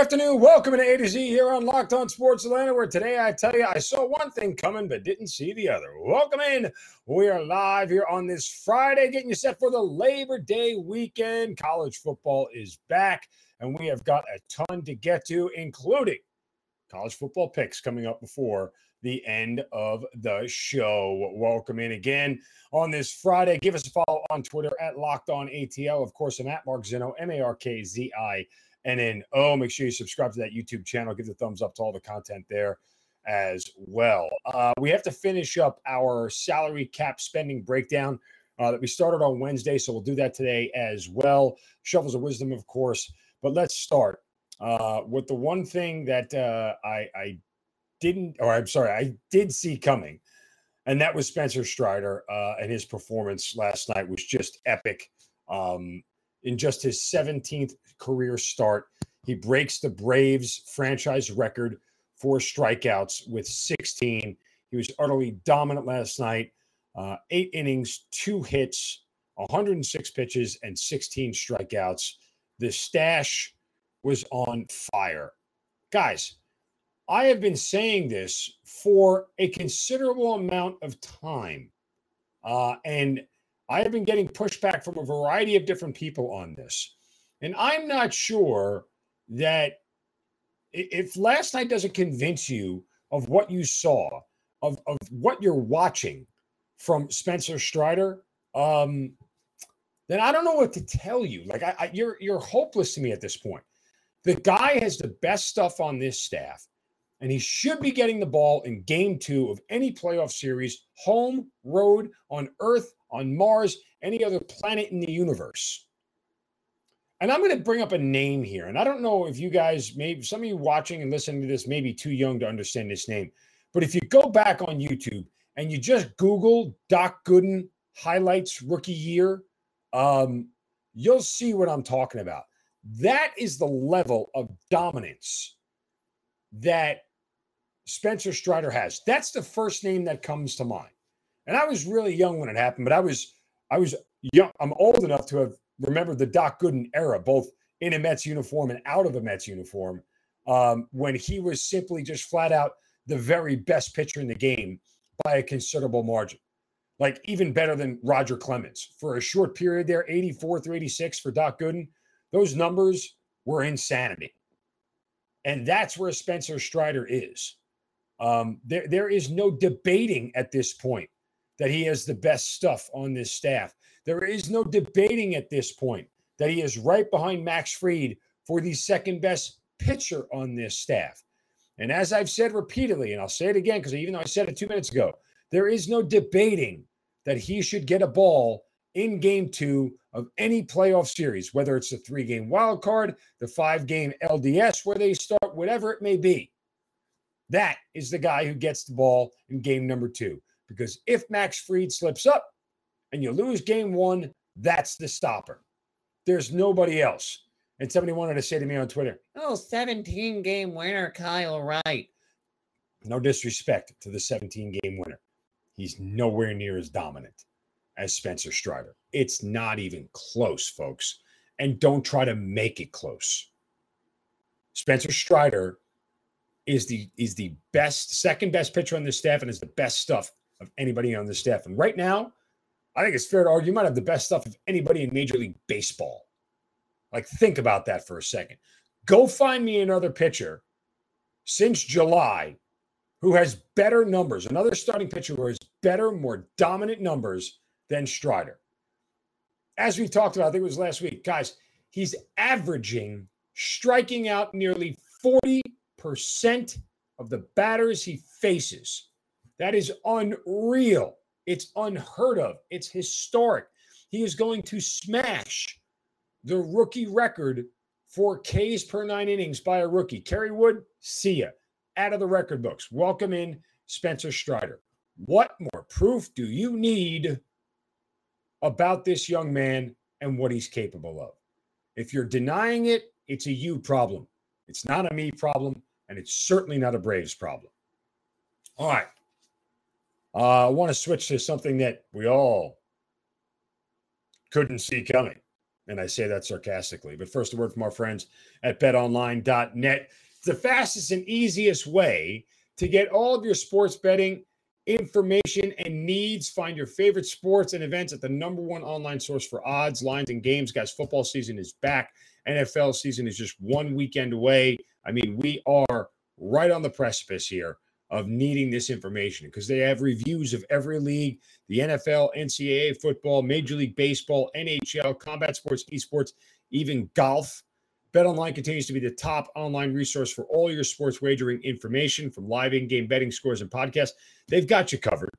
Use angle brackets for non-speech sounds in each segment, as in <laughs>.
afternoon. Welcome to A to Z here on Locked On Sports Atlanta, where today I tell you I saw one thing coming but didn't see the other. Welcome in. We are live here on this Friday, getting you set for the Labor Day weekend. College football is back, and we have got a ton to get to, including college football picks coming up before the end of the show. Welcome in again on this Friday. Give us a follow on Twitter at Locked On ATL. Of course, I'm at Mark Zinno, M A R K Z I N N O. Make sure you subscribe to that YouTube channel. Give the thumbs up to all the content there as well. Uh, we have to finish up our salary cap spending breakdown. Uh, that we started on Wednesday, so we'll do that today as well. Shovels of wisdom, of course, but let's start uh, with the one thing that uh, I, I didn't, or I'm sorry, I did see coming, and that was Spencer Strider uh, and his performance last night was just epic. Um, in just his 17th career start, he breaks the Braves franchise record for strikeouts with 16. He was utterly dominant last night. Uh, eight innings, two hits, 106 pitches, and 16 strikeouts. The stash was on fire. Guys, I have been saying this for a considerable amount of time. Uh, and I have been getting pushback from a variety of different people on this. And I'm not sure that if last night doesn't convince you of what you saw, of, of what you're watching from Spencer Strider, um, then I don't know what to tell you. Like I, I, you're you're hopeless to me at this point. The guy has the best stuff on this staff and he should be getting the ball in game two of any playoff series, home, road, on Earth, on Mars, any other planet in the universe. And I'm going to bring up a name here. And I don't know if you guys, maybe some of you watching and listening to this may be too young to understand this name. But if you go back on YouTube and you just Google Doc Gooden highlights rookie year, um, you'll see what I'm talking about. That is the level of dominance that Spencer Strider has. That's the first name that comes to mind. And I was really young when it happened, but I was I was young. I'm old enough to have remembered the Doc Gooden era, both in a Mets uniform and out of a Mets uniform, um, when he was simply just flat out the very best pitcher in the game by a considerable margin. Like even better than Roger Clemens for a short period there, 84 through 86 for Doc Gooden. Those numbers were insanity. And that's where Spencer Strider is. Um, there, there is no debating at this point that he has the best stuff on this staff. There is no debating at this point that he is right behind Max Fried for the second best pitcher on this staff. And as I've said repeatedly, and I'll say it again because even though I said it two minutes ago, there is no debating that he should get a ball in game two of any playoff series, whether it's a three game wild card, the five game LDS where they start, whatever it may be. That is the guy who gets the ball in game number two. Because if Max Fried slips up and you lose game one, that's the stopper. There's nobody else. And somebody wanted to say to me on Twitter, oh, 17 game winner, Kyle Wright. No disrespect to the 17 game winner. He's nowhere near as dominant as Spencer Strider. It's not even close, folks. And don't try to make it close. Spencer Strider is the is the best, second best pitcher on the staff, and is the best stuff of anybody on the staff. And right now, I think it's fair to argue you might have the best stuff of anybody in Major League Baseball. Like, think about that for a second. Go find me another pitcher since July who has better numbers, another starting pitcher who has better, more dominant numbers than Strider. As we talked about, I think it was last week, guys, he's averaging striking out nearly 40 percent of the batters he faces. That is unreal. It's unheard of. It's historic. He is going to smash the rookie record for Ks per nine innings by a rookie. Kerry Wood, see ya. Out of the record books. Welcome in Spencer Strider. What more proof do you need about this young man and what he's capable of. If you're denying it, it's a you problem. It's not a me problem, and it's certainly not a Braves problem. All right. Uh, I want to switch to something that we all couldn't see coming. And I say that sarcastically. But first, a word from our friends at betonline.net. It's the fastest and easiest way to get all of your sports betting information and needs. Find your favorite sports and events at the number one online source for odds, lines, and games. Guys, football season is back. NFL season is just one weekend away. I mean, we are right on the precipice here of needing this information because they have reviews of every league the NFL, NCAA football, Major League Baseball, NHL, combat sports, esports, even golf. BetOnline continues to be the top online resource for all your sports wagering information from live in game betting scores and podcasts. They've got you covered.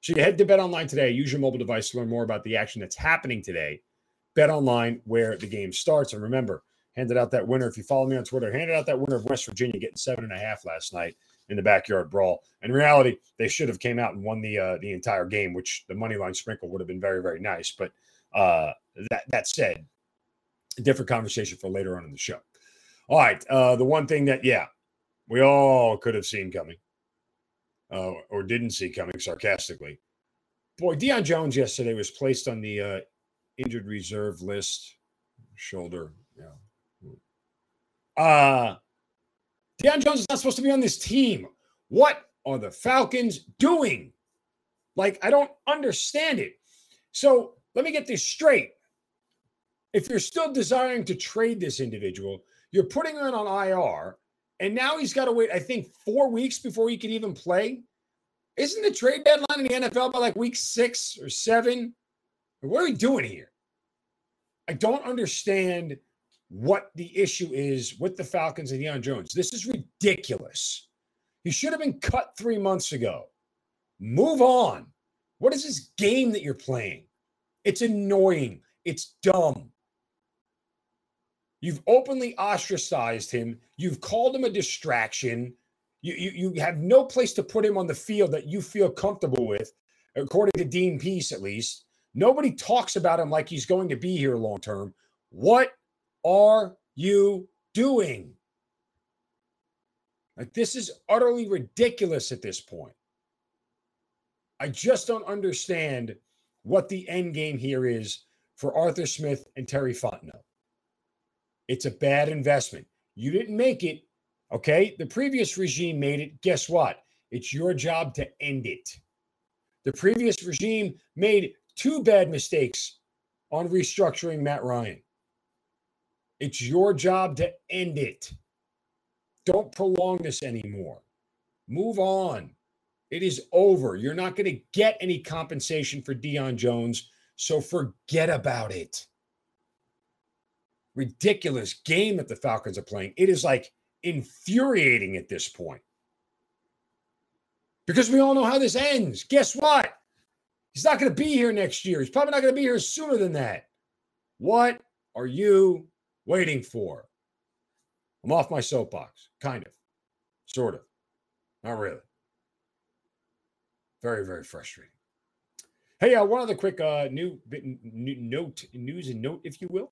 So you head to BetOnline today, use your mobile device to learn more about the action that's happening today. BetOnline, where the game starts. And remember, handed out that winner. If you follow me on Twitter, handed out that winner of West Virginia getting seven and a half last night in the backyard brawl. In reality, they should have came out and won the uh, the entire game, which the money line sprinkle would have been very very nice. But uh, that that said, a different conversation for later on in the show. All right, uh, the one thing that yeah, we all could have seen coming, uh, or didn't see coming, sarcastically. Boy, Deion Jones yesterday was placed on the uh, injured reserve list. Shoulder, yeah. Uh Deion Jones is not supposed to be on this team. What are the Falcons doing? Like, I don't understand it. So let me get this straight. If you're still desiring to trade this individual, you're putting him on IR, and now he's got to wait, I think, four weeks before he can even play. Isn't the trade deadline in the NFL by like week six or seven? What are we doing here? I don't understand what the issue is with the Falcons and Deion Jones. This is ridiculous. He should have been cut three months ago. Move on. What is this game that you're playing? It's annoying. It's dumb. You've openly ostracized him. You've called him a distraction. You, you, you have no place to put him on the field that you feel comfortable with, according to Dean Pees, at least. Nobody talks about him like he's going to be here long term. What are you doing? Like, this is utterly ridiculous at this point. I just don't understand what the end game here is for Arthur Smith and Terry Fontenot. It's a bad investment. You didn't make it. Okay. The previous regime made it. Guess what? It's your job to end it. The previous regime made two bad mistakes on restructuring Matt Ryan. It's your job to end it. Don't prolong this anymore. Move on. It is over. You're not going to get any compensation for Deion Jones, so forget about it. Ridiculous game that the Falcons are playing. It is like infuriating at this point. Because we all know how this ends. Guess what? He's not going to be here next year. He's probably not going to be here sooner than that. What are you waiting for. I'm off my soapbox, kind of, sort of, not really. Very, very frustrating. Hey, uh, one other quick uh, new, bit, new note, news and note, if you will,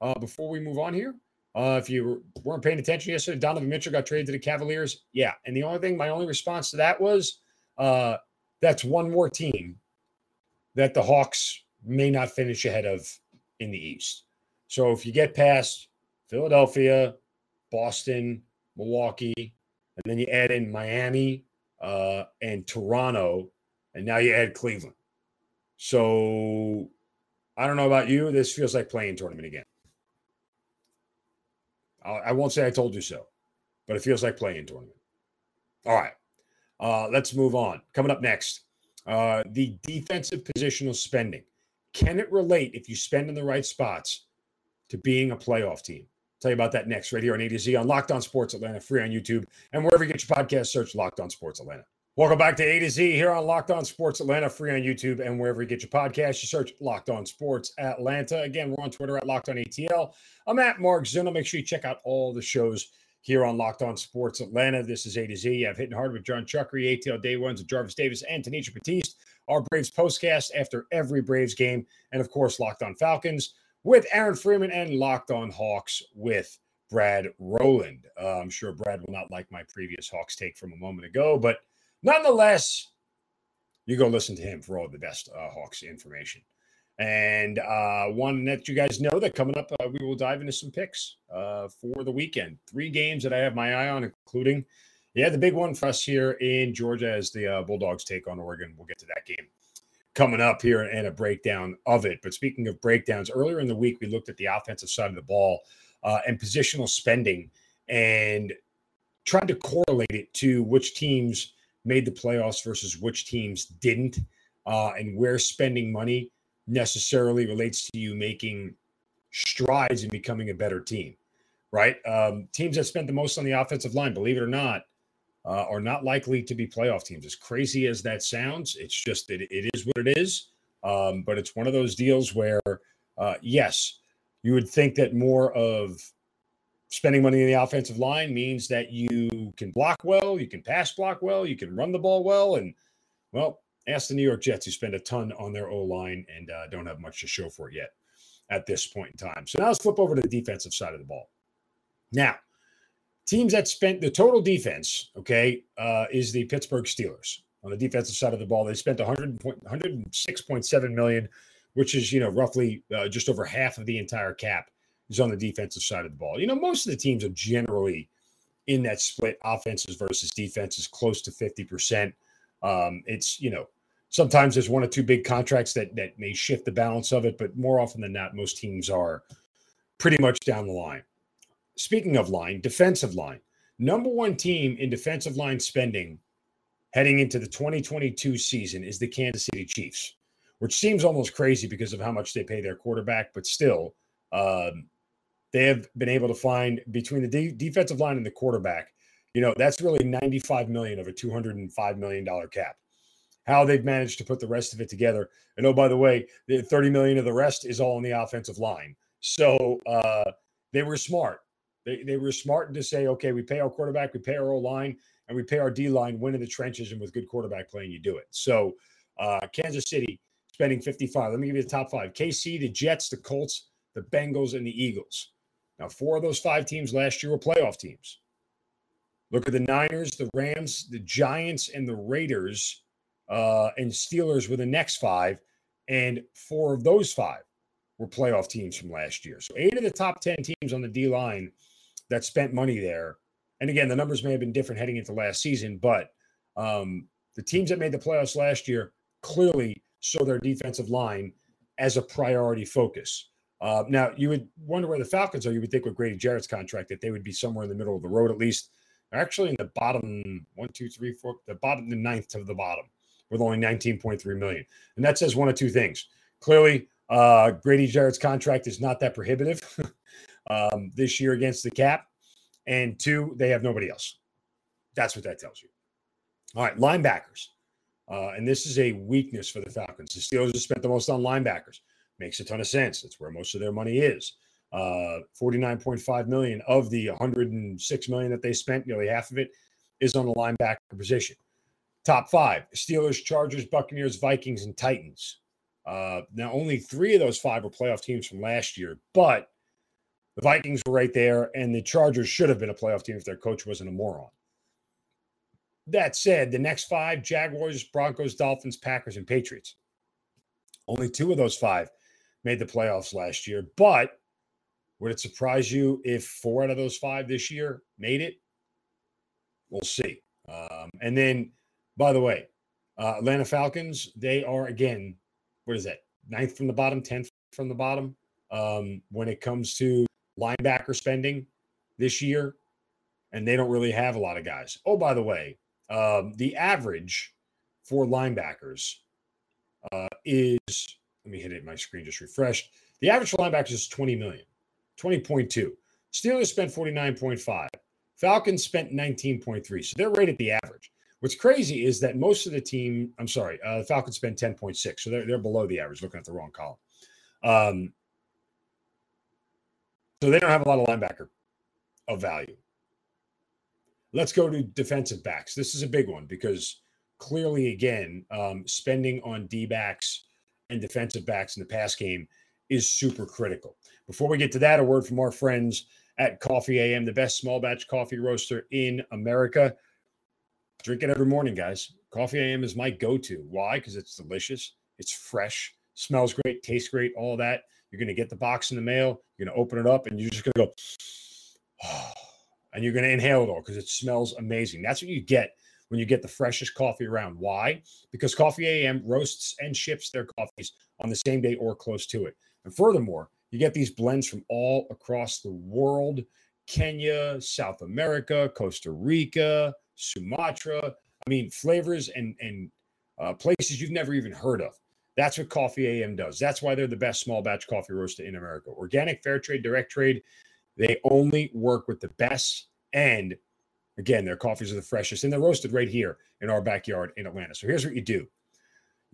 uh, before we move on here. Uh, if you weren't paying attention yesterday, Donovan Mitchell got traded to the Cavaliers. Yeah, and the only thing, my only response to that was, uh, that's one more team that the Hawks may not finish ahead of in the East. So if you get past Philadelphia, Boston, Milwaukee, and then you add in Miami uh, and Toronto, and now you add Cleveland. So I don't know about you. This feels like play-in tournament again. I won't say I told you so, but it feels like play-in tournament. All right. Uh, let's move on. Coming up next, uh, the defensive positional spending. Can it relate if you spend in the right spots to being a playoff team. tell you about that next, right here on A to Z on Locked On Sports Atlanta, free on YouTube, and wherever you get your podcast, search Locked On Sports Atlanta. Welcome back to A to Z here on Locked On Sports Atlanta, free on YouTube, and wherever you get your podcast, you search Locked On Sports Atlanta. Again, we're on Twitter at Locked On ATL. I'm at Mark Zinno. Make sure you check out all the shows here on Locked On Sports Atlanta. This is A to Z. I've hitting hard with John Chuckery, ATL Day Ones, Jarvis Davis, and Tanisha Batiste. our Braves postcast after every Braves game, and of course, Locked On Falcons with Aaron Freeman and Locked On Hawks with Brad Rowland. Uh, I'm sure Brad will not like my previous Hawks take from a moment ago, but nonetheless, you go listen to him for all the best uh, Hawks information. And uh, one that you guys know that coming up, uh, we will dive into some picks uh, for the weekend. Three games that I have my eye on, including, yeah, the big one for us here in Georgia as the uh, Bulldogs take on Oregon. We'll get to that game coming up here and a breakdown of it. But speaking of breakdowns, earlier in the week, we looked at the offensive side of the ball uh, and positional spending and tried to correlate it to which teams made the playoffs versus which teams didn't, uh, and where spending money necessarily relates to you making strides in becoming a better team, right? Um, teams that spent the most on the offensive line, believe it or not, uh, are not likely to be playoff teams. As crazy as that sounds, it's just that it is what it is. Um, but it's one of those deals where, uh, yes, you would think that more of spending money in the offensive line means that you can block well, you can pass block well, you can run the ball well, and well, ask the New York Jets who spend a ton on their O line and uh, don't have much to show for it yet at this point in time. So now let's flip over to the defensive side of the ball. Now, teams that spent the total defense, okay, uh, is the Pittsburgh Steelers on the defensive side of the ball. They spent 100, 106.7 million, which is you know roughly uh, just over half of the entire cap is on the defensive side of the ball. You know, most of the teams are generally in that split offenses versus defenses close to 50%. Um, it's, you know, sometimes there's one or two big contracts that that may shift the balance of it, but more often than not, most teams are pretty much down the line. Speaking of line, defensive line, number one team in defensive line spending heading into the 2022 season is the Kansas City Chiefs, which seems almost crazy because of how much they pay their quarterback, but still, um, they have been able to find between the de- defensive line and the quarterback. You know, that's really 95 million of a 205 million dollar cap. How they've managed to put the rest of it together. And oh, by the way, the 30 million of the rest is all on the offensive line. So uh, they were smart. They, they were smart to say, okay, we pay our quarterback, we pay our O line, and we pay our D line, win in the trenches, and with good quarterback playing, you do it. So uh, Kansas City spending 55. Let me give you the top five KC, the Jets, the Colts, the Bengals, and the Eagles. Now, four of those five teams last year were playoff teams. Look at the Niners, the Rams, the Giants, and the Raiders, uh, and Steelers were the next five. And four of those five were playoff teams from last year. So eight of the top 10 teams on the D line that spent money there. And again, the numbers may have been different heading into last season, but um, the teams that made the playoffs last year clearly saw their defensive line as a priority focus. Uh, now, you would wonder where the Falcons are. You would think with Grady Jarrett's contract that they would be somewhere in the middle of the road, at least. They're actually in the bottom one, two, three, four, the bottom, the ninth to the bottom with only 19.3 million. And that says one of two things. Clearly, uh, Grady Jarrett's contract is not that prohibitive <laughs> um, this year against the cap. And two, they have nobody else. That's what that tells you. All right, linebackers. Uh, and this is a weakness for the Falcons. The Steelers have spent the most on linebackers. Makes a ton of sense. That's where most of their money is. Uh, 49.5 million of the 106 million that they spent, nearly half of it is on the linebacker position. Top five Steelers, Chargers, Buccaneers, Vikings, and Titans. Uh, now, only three of those five were playoff teams from last year, but the Vikings were right there, and the Chargers should have been a playoff team if their coach wasn't a moron. That said, the next five Jaguars, Broncos, Dolphins, Packers, and Patriots. Only two of those five made the playoffs last year. But would it surprise you if four out of those five this year made it? We'll see. Um, and then, by the way, uh, Atlanta Falcons, they are again, what is that? Ninth from the bottom, 10th from the bottom um, when it comes to linebacker spending this year. And they don't really have a lot of guys. Oh, by the way, um, the average for linebackers uh, is let me hit it. My screen just refreshed. The average for linebackers is 20 million, 20.2. Steelers spent 49.5. Falcons spent 19.3. So they're right at the average. What's crazy is that most of the team, I'm sorry, uh, the Falcons spent 10.6. So they're, they're below the average, looking at the wrong column. Um, so they don't have a lot of linebacker of value. Let's go to defensive backs. This is a big one because clearly, again, um, spending on D backs and defensive backs in the pass game is super critical. Before we get to that, a word from our friends at Coffee AM, the best small batch coffee roaster in America. Drink it every morning, guys. Coffee AM is my go to. Why? Because it's delicious, it's fresh, smells great, tastes great, all that. You're going to get the box in the mail, you're going to open it up, and you're just going to go, oh, <sighs> and you're going to inhale it all because it smells amazing. That's what you get when you get the freshest coffee around. Why? Because Coffee AM roasts and ships their coffees on the same day or close to it. And furthermore, you get these blends from all across the world Kenya, South America, Costa Rica, Sumatra. I mean, flavors and, and uh, places you've never even heard of. That's what Coffee AM does. That's why they're the best small batch coffee roaster in America. Organic, fair trade, direct trade. They only work with the best. And again, their coffees are the freshest and they're roasted right here in our backyard in Atlanta. So here's what you do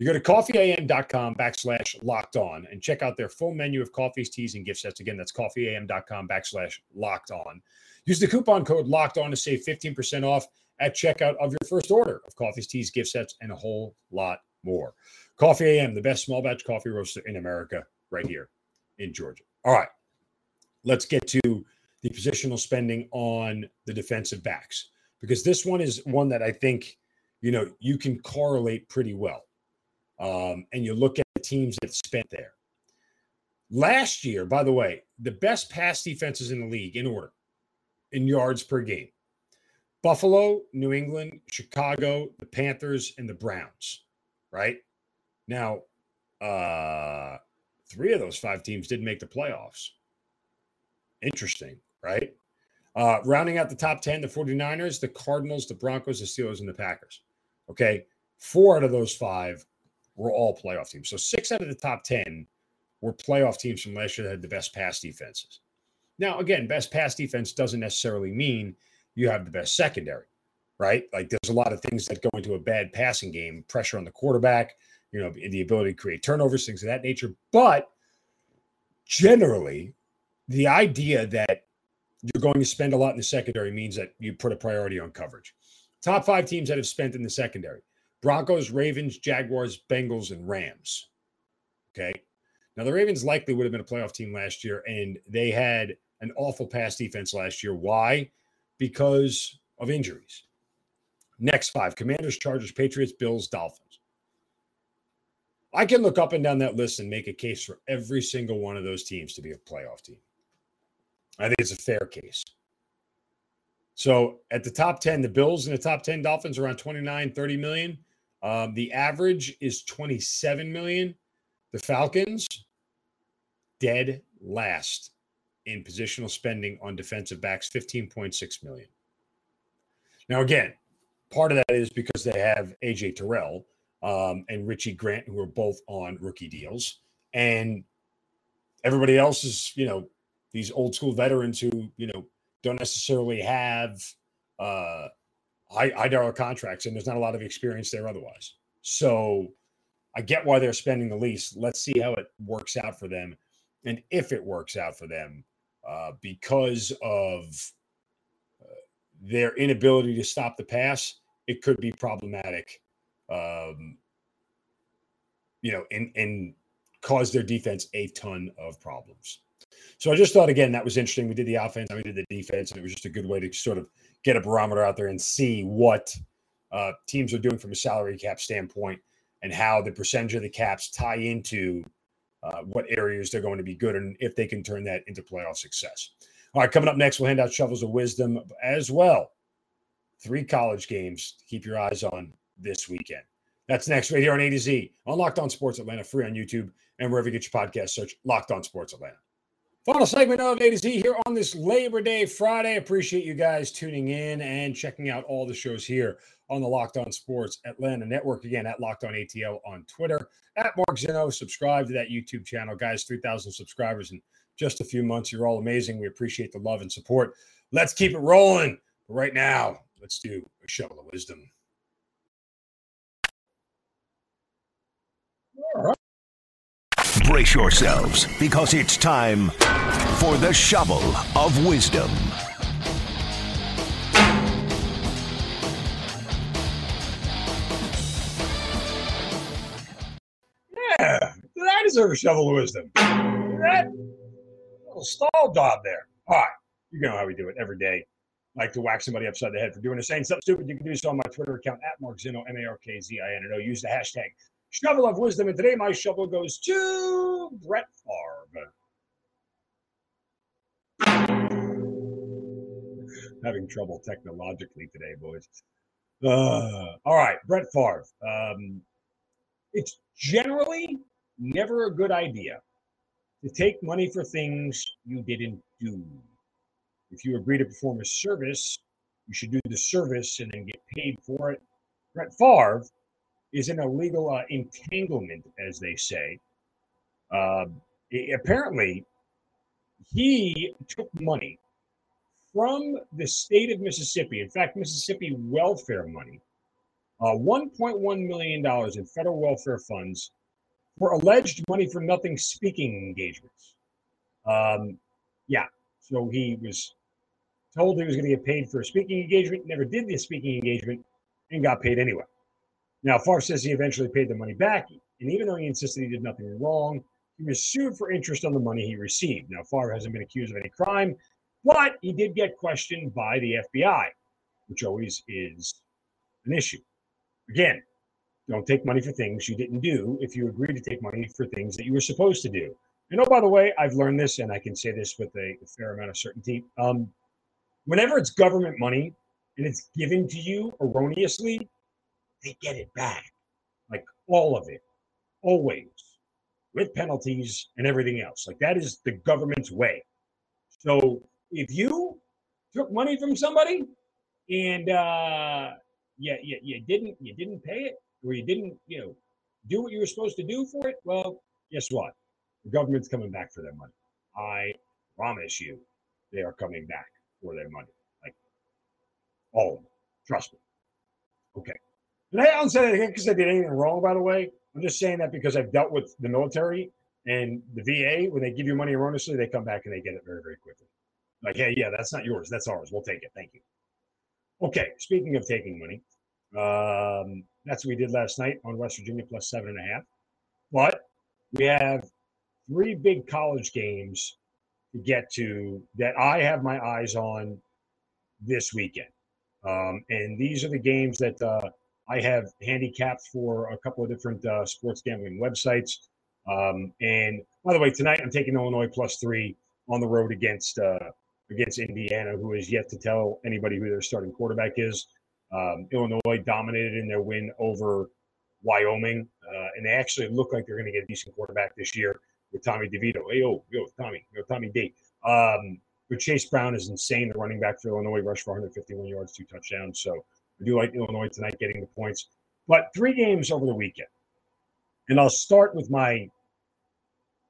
you go to coffeeam.com backslash locked on and check out their full menu of coffees, teas, and gift sets. Again, that's coffeeam.com backslash locked on. Use the coupon code locked on to save 15% off at checkout of your first order of coffees, teas, gift sets, and a whole lot more. Coffee AM, the best small batch coffee roaster in America, right here in Georgia. All right, let's get to the positional spending on the defensive backs because this one is one that I think you know you can correlate pretty well um, and you look at the teams that spent there. Last year, by the way, the best pass defenses in the league in order in yards per game Buffalo, New England, Chicago, the Panthers, and the Browns, right? Now, uh, three of those five teams didn't make the playoffs. Interesting, right? Uh, rounding out the top 10, the 49ers, the Cardinals, the Broncos, the Steelers, and the Packers. Okay. Four out of those five were all playoff teams. So six out of the top 10 were playoff teams from last year that had the best pass defenses. Now, again, best pass defense doesn't necessarily mean you have the best secondary, right? Like there's a lot of things that go into a bad passing game, pressure on the quarterback, you know, the ability to create turnovers, things of that nature. But generally, the idea that you're going to spend a lot in the secondary means that you put a priority on coverage. Top five teams that have spent in the secondary Broncos, Ravens, Jaguars, Bengals, and Rams. Okay. Now, the Ravens likely would have been a playoff team last year, and they had an awful pass defense last year. Why? Because of injuries. Next five Commanders, Chargers, Patriots, Bills, Dolphins. I can look up and down that list and make a case for every single one of those teams to be a playoff team. I think it's a fair case. So at the top 10, the Bills and the top 10 Dolphins are around 29, 30 million. Um, the average is 27 million. The Falcons, dead last in positional spending on defensive backs, 15.6 million. Now, again, part of that is because they have AJ Terrell um, and Richie Grant, who are both on rookie deals. And everybody else is, you know, these old school veterans who, you know, don't necessarily have uh, high, high dollar contracts, and there's not a lot of experience there otherwise. So I get why they're spending the least. Let's see how it works out for them, and if it works out for them, uh, because of uh, their inability to stop the pass, it could be problematic. Um, you know, and and cause their defense a ton of problems. So I just thought again that was interesting. We did the offense, and we did the defense, and it was just a good way to sort of get a barometer out there and see what uh, teams are doing from a salary cap standpoint and how the percentage of the caps tie into uh, what areas they're going to be good and if they can turn that into playoff success. All right, coming up next, we'll hand out shovels of wisdom as well. Three college games to keep your eyes on this weekend. That's next right here on A to Z on Locked On Sports Atlanta, free on YouTube and wherever you get your podcast. Search Locked On Sports Atlanta. Final segment of A to Z here on this Labor Day Friday. Appreciate you guys tuning in and checking out all the shows here on the Locked On Sports Atlanta Network. Again, at Locked On ATL on Twitter, at Mark Zinno. Subscribe to that YouTube channel, guys. 3,000 subscribers in just a few months. You're all amazing. We appreciate the love and support. Let's keep it rolling. Right now, Let's do a shovel of wisdom. Brace yourselves because it's time for the shovel of wisdom. Yeah, I deserve a shovel of wisdom. That little stall job there. All right, you know how we do it every day. Like to whack somebody upside the head for doing or saying something stupid. You can do so on my Twitter account at Mark Zinno, M A R K Z I N N O. Use the hashtag shovel of wisdom. And today my shovel goes to Brett Favre. Having trouble technologically today, boys. Uh, all right, Brett Favre. Um, it's generally never a good idea to take money for things you didn't do. If you agree to perform a service, you should do the service and then get paid for it. Brett Favre is in a legal uh, entanglement, as they say. Uh, apparently, he took money from the state of Mississippi, in fact, Mississippi welfare money, uh, $1.1 million in federal welfare funds for alleged money for nothing speaking engagements. Um, yeah, so he was told he was going to get paid for a speaking engagement, never did the speaking engagement, and got paid anyway. Now, Favre says he eventually paid the money back, and even though he insisted he did nothing wrong, he was sued for interest on the money he received. Now, Favre hasn't been accused of any crime, but he did get questioned by the FBI, which always is an issue. Again, don't take money for things you didn't do if you agree to take money for things that you were supposed to do. And oh, by the way, I've learned this and I can say this with a, fair amount of certainty. Um, whenever it's government money and it's given to you erroneously, they get it back. Like all of it, always, with penalties and everything else. Like that is the government's way. So if you took money from somebody and uh, yeah, you, you didn't you didn't pay it or you didn't you know do what you were supposed to do for it, well, guess what? The government's coming back for their money. I promise you, they are coming back for their money. Like all of them. Trust me. Okay. And I don't say that because I did anything wrong, by the way. I'm just saying that because I've dealt with the military and the VA. When they give you money erroneously, they come back and they get it very, very quickly. Like, hey, yeah, that's not yours. That's ours. We'll take it. Thank you. Okay. Speaking of taking money, um, that's what we did last night on West Virginia plus seven and a half. But we have three big college games to get to that I have my eyes on this weekend. Um, and these are the games that uh, I have handicapped for a couple of different uh, sports gambling websites. Um, and by the way, tonight I'm taking Illinois plus three on the road against uh, against Indiana, who is yet to tell anybody who their starting quarterback is. Um, Illinois dominated in their win over Wyoming, uh, and they actually look like they're going to get a decent quarterback this year with Tommy DeVito. Hey, yo, yo, Tommy, yo, Tommy D. Um, but Chase Brown is insane. The running back for Illinois rushed for 151 yards, two touchdowns. So I do like Illinois tonight getting the points. But three games over the weekend. And I'll start with my,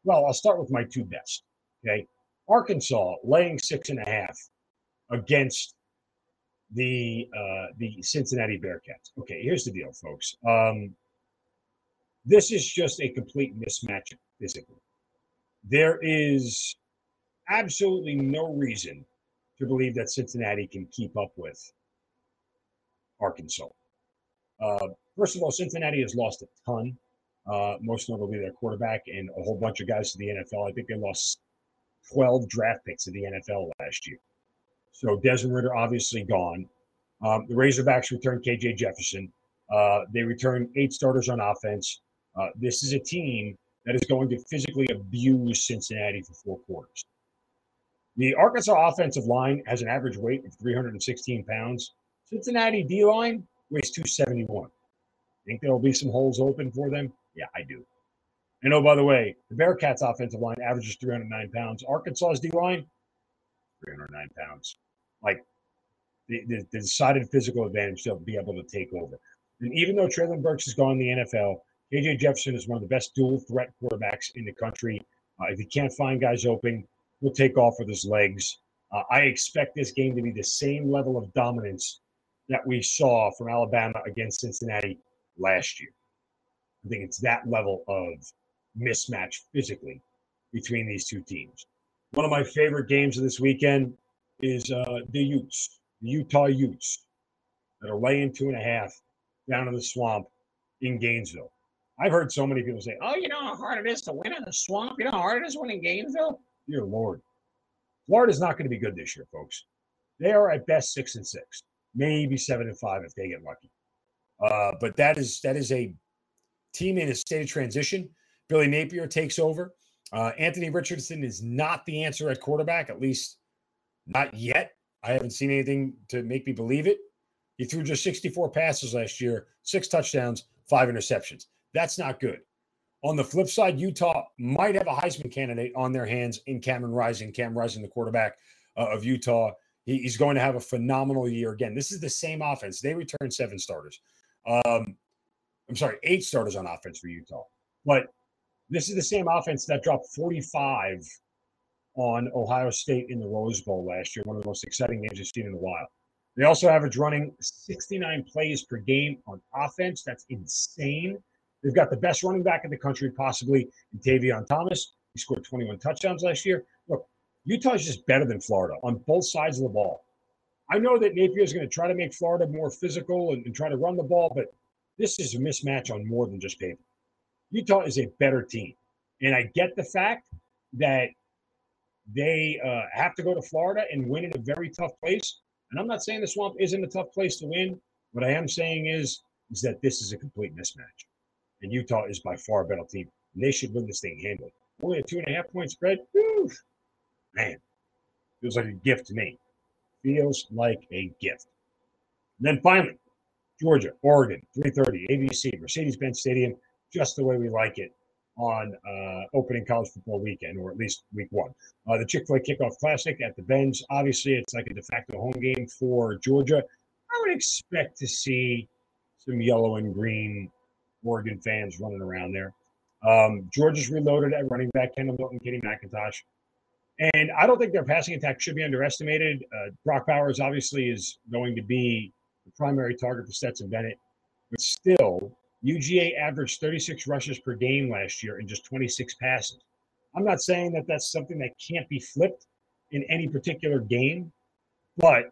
well, I'll start with my two best. Okay. Arkansas laying six and a half against the uh, the Cincinnati Bearcats. Okay, here's the deal, folks. Um, this is just a complete mismatch physically. There is absolutely no reason to believe that Cincinnati can keep up with Arkansas. Uh, first of all, Cincinnati has lost a ton, uh, most notably their quarterback and a whole bunch of guys to the NFL. I think they lost 12 draft picks to the NFL last year. So Desmond Ridder obviously gone. Um, the Razorbacks returned KJ Jefferson. Uh, they returned eight starters on offense. Uh, this is a team that is going to physically abuse Cincinnati for four quarters. The Arkansas offensive line has an average weight of 316 pounds. Cincinnati D line weighs 271. Think there will be some holes open for them? Yeah, I do. And oh, by the way, the Bearcats offensive line averages 309 pounds. Arkansas's D line, 309 pounds. Like the, the, the, decided physical advantage they'll be able to take over. And even though Treylon Burks has gone in the NFL, KJ Jefferson is one of the best dual threat quarterbacks in the country. Uh, if he can't find guys open, he'll take off with his legs. Uh, I expect this game to be the same level of dominance that we saw from Alabama against Cincinnati last year. I think it's that level of mismatch physically between these two teams. One of my favorite games of this weekend is uh, the Utes, the Utah Utes, that are laying two and a half down in the swamp in Gainesville. I've heard so many people say, "Oh, you know how hard it is to win in the swamp. You know how hard it is winning Gainesville." Dear Lord, Florida's not going to be good this year, folks. They are at best six and six, maybe seven and five if they get lucky. Uh, but that is that is a team in a state of transition. Billy Napier takes over. Uh, Anthony Richardson is not the answer at quarterback, at least not yet. I haven't seen anything to make me believe it. He threw just 64 passes last year, six touchdowns, five interceptions. That's not good. On the flip side, Utah might have a Heisman candidate on their hands in Cameron Rising. Cam Rising, the quarterback uh, of Utah. He, he's going to have a phenomenal year again. This is the same offense. They returned seven starters. Um, I'm sorry, eight starters on offense for Utah. But this is the same offense that dropped 45 on Ohio State in the Rose Bowl last year, one of the most exciting games we've seen in a while. They also average running 69 plays per game on offense. That's insane. They've got the best running back in the country, possibly in Tavion Thomas. He scored 21 touchdowns last year. Look, Utah is just better than Florida on both sides of the ball. I know that Napier is going to try to make Florida more physical and, and try to run the ball, but this is a mismatch on more than just paper. Utah is a better team. And I get the fact that they uh, have to go to Florida and win in a very tough place. And I'm not saying the swamp isn't a tough place to win. What I am saying is, is that this is a complete mismatch. And Utah is by far a better team. And they should win this thing handily. Only a two and a half point spread. Man, feels like a gift to me. Feels like a gift. And then finally, Georgia, Oregon, 3:30, ABC, Mercedes-Benz Stadium, just the way we like it on uh, opening college football weekend, or at least week one. Uh, the Chick fil A Kickoff Classic at the Benz. Obviously, it's like a de facto home game for Georgia. I would expect to see some yellow and green Oregon fans running around there. Um, Georgia's reloaded at running back Kendall Milton, Kenny McIntosh. And I don't think their passing attack should be underestimated. Uh, Brock Bowers obviously is going to be the primary target for Stetson Bennett. But still, UGA averaged 36 rushes per game last year and just 26 passes. I'm not saying that that's something that can't be flipped in any particular game, but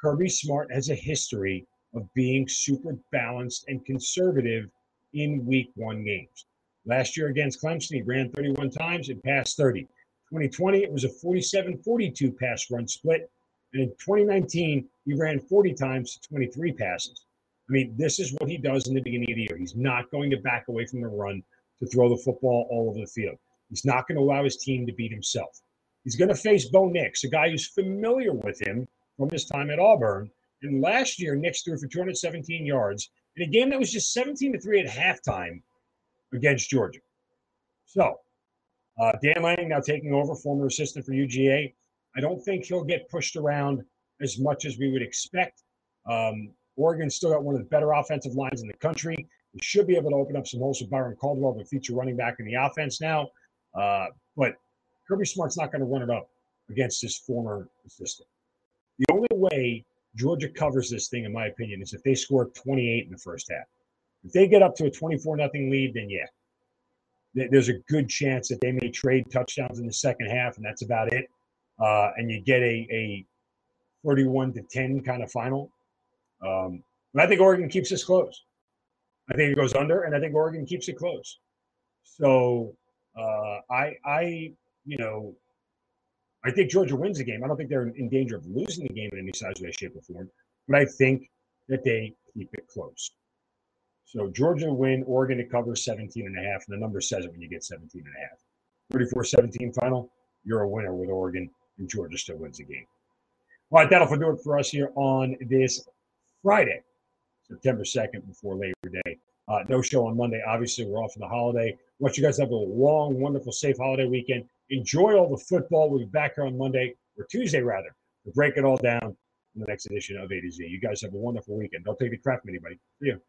Kirby Smart has a history of being super balanced and conservative in week one games. Last year against Clemson, he ran 31 times and passed 30. 2020, it was a 47 42 pass run split. And in 2019, he ran 40 times to 23 passes. I mean, this is what he does in the beginning of the year. He's not going to back away from the run to throw the football all over the field. He's not going to allow his team to beat himself. He's going to face Bo Nix, a guy who's familiar with him from his time at Auburn. And last year, Nix threw for 217 yards in a game that was just 17 to 3 at halftime against Georgia. So, uh, Dan Lanning now taking over, former assistant for UGA. I don't think he'll get pushed around as much as we would expect. Um, Oregon still got one of the better offensive lines in the country. They should be able to open up some holes for Byron Cardwell, the feature running back in the offense now. Uh, but Kirby Smart's not going to run it up against his former assistant. The only way Georgia covers this thing, in my opinion, is if they score 28 in the first half. If they get up to a 24 nothing lead, then yeah, there's a good chance that they may trade touchdowns in the second half, and that's about it. Uh, and you get a, a 31 to 10 kind of final. Um, but I think Oregon keeps this close. I think it goes under, and I think Oregon keeps it close. So uh, I, I, you know, I think Georgia wins the game. I don't think they're in danger of losing the game in any size, way, shape, or form. But I think that they keep it close. So Georgia win, Oregon to cover 17 and a half, and the number says it when you get 17 and a half. 34-17 final, you're a winner with Oregon, and Georgia still wins the game. All right, that'll do it for us here on this Friday, September 2nd, before Labor Day. Uh, no show on Monday. Obviously, we're off for the holiday. I want you guys have a long, wonderful, safe holiday weekend. Enjoy all the football. We'll be back here on Monday, or Tuesday, rather, to break it all down in the next edition of A to Z. You guys have a wonderful weekend. Don't take the crap from anybody. See you.